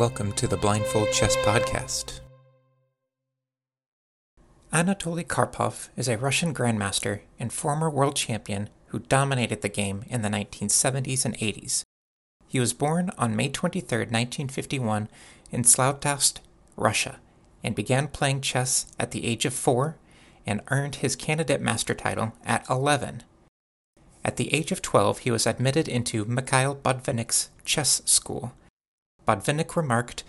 welcome to the Blindfold Chess Podcast. Anatoly Karpov is a Russian grandmaster and former world champion who dominated the game in the 1970s and 80s. He was born on May 23, 1951, in Zlatoust, Russia, and began playing chess at the age of four and earned his candidate master title at 11. At the age of 12, he was admitted into Mikhail Botvinnik's chess school. Botvinnik remarked,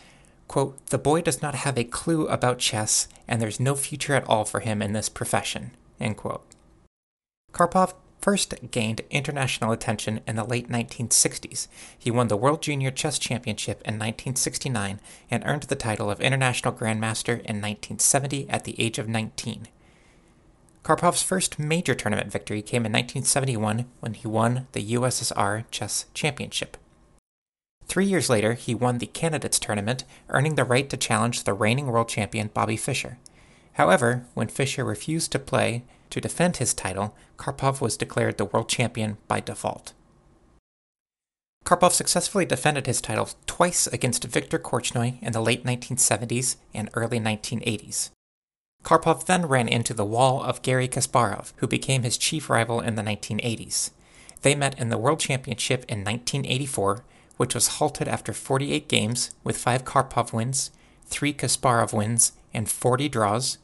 quote, The boy does not have a clue about chess, and there's no future at all for him in this profession. End quote. Karpov first gained international attention in the late 1960s. He won the World Junior Chess Championship in 1969 and earned the title of International Grandmaster in 1970 at the age of 19. Karpov's first major tournament victory came in 1971 when he won the USSR Chess Championship. Three years later, he won the Candidates Tournament, earning the right to challenge the reigning world champion Bobby Fischer. However, when Fischer refused to play to defend his title, Karpov was declared the world champion by default. Karpov successfully defended his title twice against Viktor Korchnoi in the late 1970s and early 1980s. Karpov then ran into the wall of Garry Kasparov, who became his chief rival in the 1980s. They met in the World Championship in 1984, which was halted after 48 games with 5 Karpov wins, 3 Kasparov wins, and 40 draws.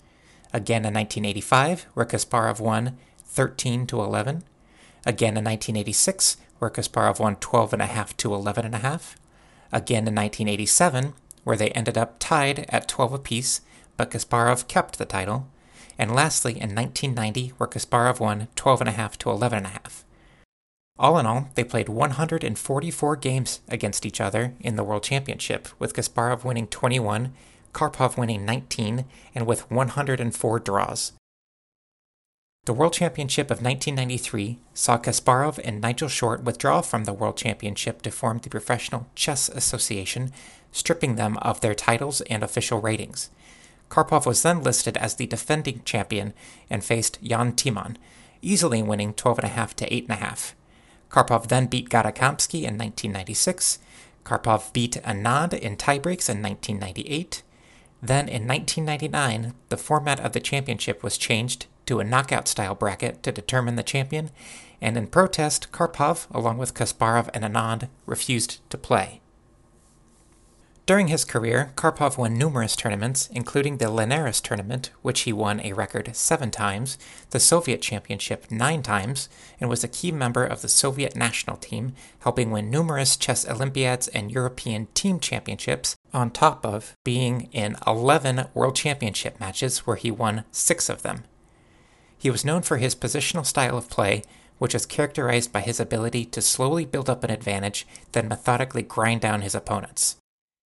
Again in 1985, where Kasparov won 13 to 11. Again in 1986, where Kasparov won 12.5 to 11.5. Again in 1987, where they ended up tied at 12 apiece, but Kasparov kept the title. And lastly, in 1990, where Kasparov won 12.5 to 11.5. All in all, they played 144 games against each other in the World Championship, with Kasparov winning 21, Karpov winning 19, and with 104 draws. The World Championship of 1993 saw Kasparov and Nigel Short withdraw from the World Championship to form the Professional Chess Association, stripping them of their titles and official ratings. Karpov was then listed as the defending champion and faced Jan Timman, easily winning 12.5 to 8.5. Karpov then beat Gata Kamsky in 1996. Karpov beat Anand in tiebreaks in 1998. Then in 1999, the format of the championship was changed to a knockout style bracket to determine the champion, and in protest, Karpov, along with Kasparov and Anand, refused to play. During his career, Karpov won numerous tournaments, including the Linares tournament, which he won a record seven times, the Soviet Championship nine times, and was a key member of the Soviet national team, helping win numerous chess Olympiads and European team championships, on top of being in 11 World Championship matches where he won six of them. He was known for his positional style of play, which is characterized by his ability to slowly build up an advantage, then methodically grind down his opponents.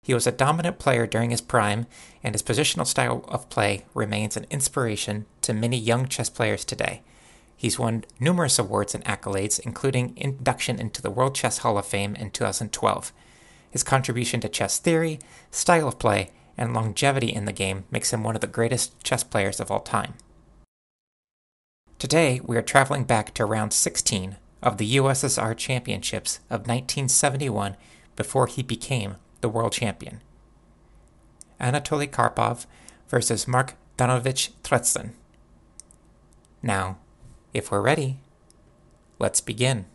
He was a dominant player during his prime, and his positional style of play remains an inspiration to many young chess players today. He's won numerous awards and accolades, including induction into the World Chess Hall of Fame in 2012. His contribution to chess theory, style of play, and longevity in the game makes him one of the greatest chess players of all time. Today, we are traveling back to round 16 of the USSR Championships of 1971 before he became the world champion. Anatoly Karpov versus Mark Danovich Tseitlin. Now, if we're ready, let's begin.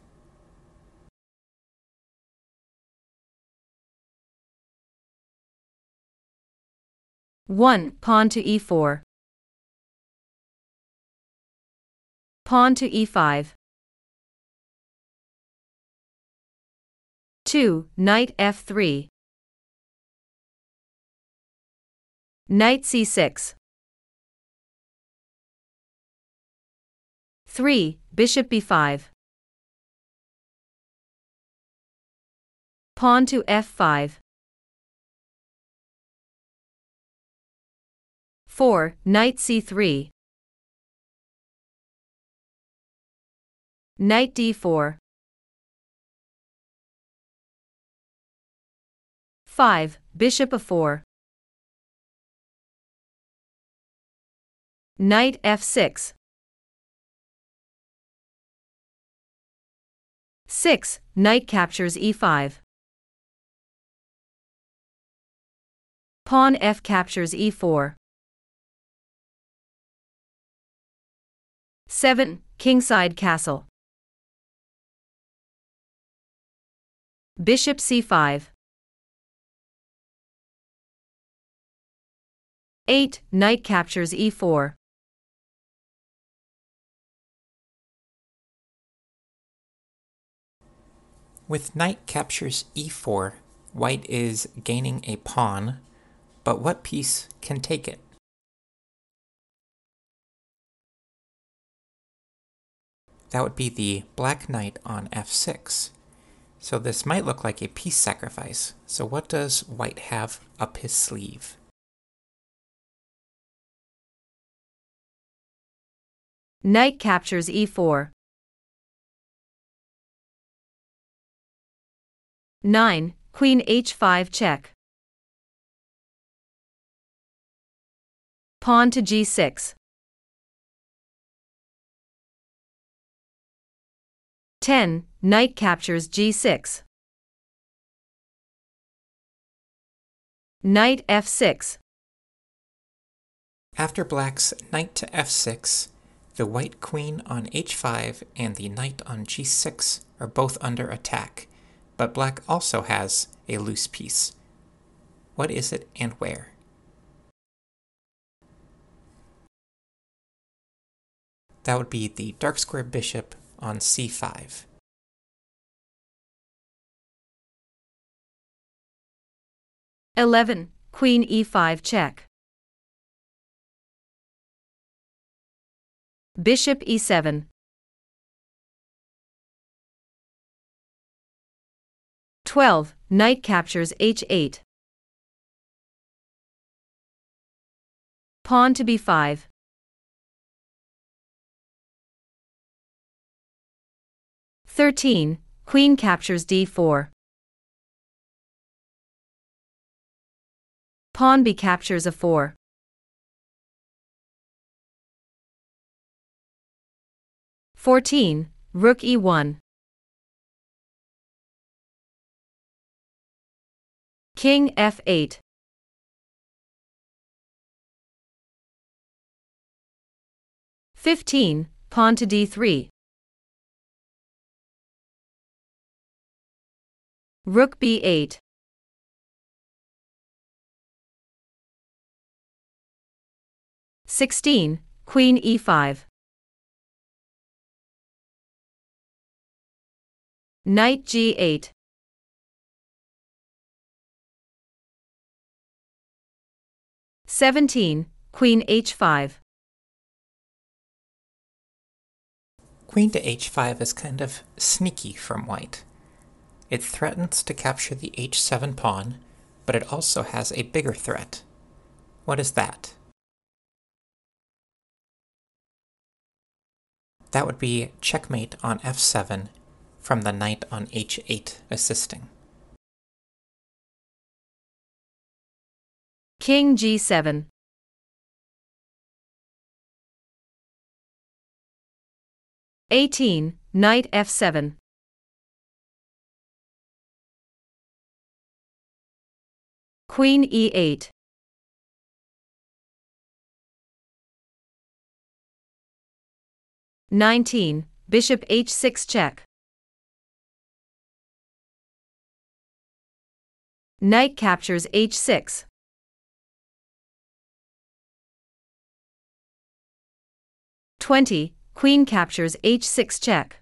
One pawn to e4. Pawn to e5. 2. Knight f3. Knight c6. 3. Bishop b5. Pawn to f5. 4. Knight c3. Knight d4. 5. Bishop a4. Knight f6. 6. Knight captures e5. Pawn f captures e e4. 7. Kingside castle. Bishop c5. 8. Knight captures e4. With knight captures e4, white is gaining a pawn, but what piece can take it? That would be the black knight on f6. So this might look like a piece sacrifice. So what does white have up his sleeve? Knight captures e4. 9. Queen h5 check. Pawn to g6. 10. Knight captures g6. Knight f6. After black's knight to f6, the white queen on h5 and the knight on g6 are both under attack, but black also has a loose piece. What is it and where? That would be the dark square bishop on c5. Eleven. Queen e5 check. Bishop e7. 12. Knight captures h8. Pawn to b5. 13. Queen captures d4. Pawn b captures a4. Fourteen. Rook e1. King f8. Fifteen. Pawn to d3. Rook b8. Sixteen. Queen e5. Knight g8. Seventeen. Queen h5. Queen to h5 is kind of sneaky from white. It threatens to capture the h7 pawn, but it also has a bigger threat. What is that? That would be checkmate on f7 from the knight on h8 assisting. King g7. Eighteen. Knight f7. Queen e8. Nineteen. Bishop h6 check. Knight captures h6. Twenty. Queen captures h6 check.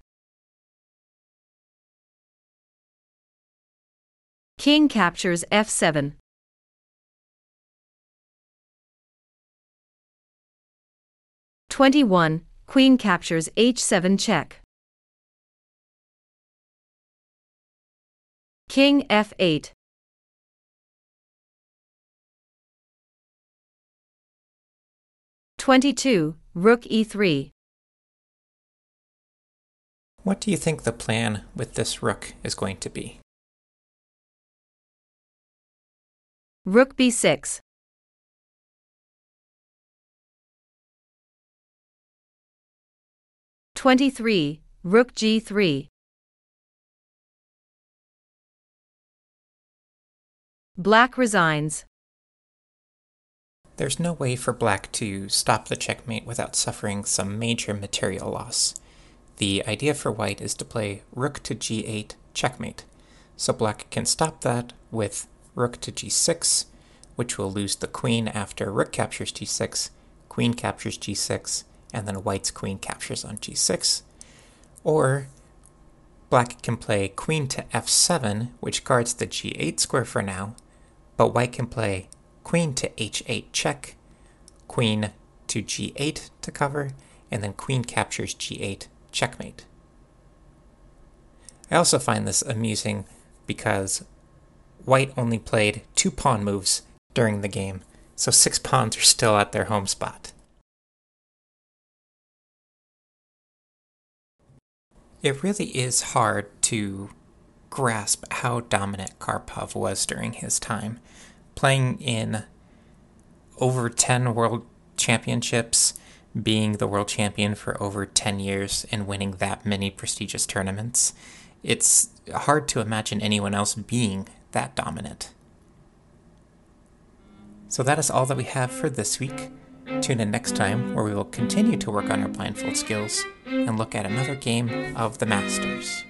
King captures f7. Twenty-one. Queen captures h7 check. King f8. Twenty-two. Rook e3. What do you think the plan with this rook is going to be? Rook b6. Twenty-three. Rook g3. Black resigns. There's no way for black to stop the checkmate without suffering some major material loss. The idea for white is to play rook to g8 checkmate, so black can stop that with rook to g6, which will lose the queen after rook captures g6, queen captures g6, and then white's queen captures on g6. Or black can play queen to f7, which guards the g8 square for now, but white can play queen to h8 check, queen to g8 to cover, and then queen captures g8 checkmate. I also find this amusing because white only played two pawn moves during the game, so six pawns are still at their home spot. It really is hard to grasp how dominant Karpov was during his time. Playing in over 10 world championships, being the world champion for over 10 years, and winning that many prestigious tournaments, it's hard to imagine anyone else being that dominant. So that is all that we have for this week. Tune in next time where we will continue to work on our blindfold skills and look at another game of the Masters.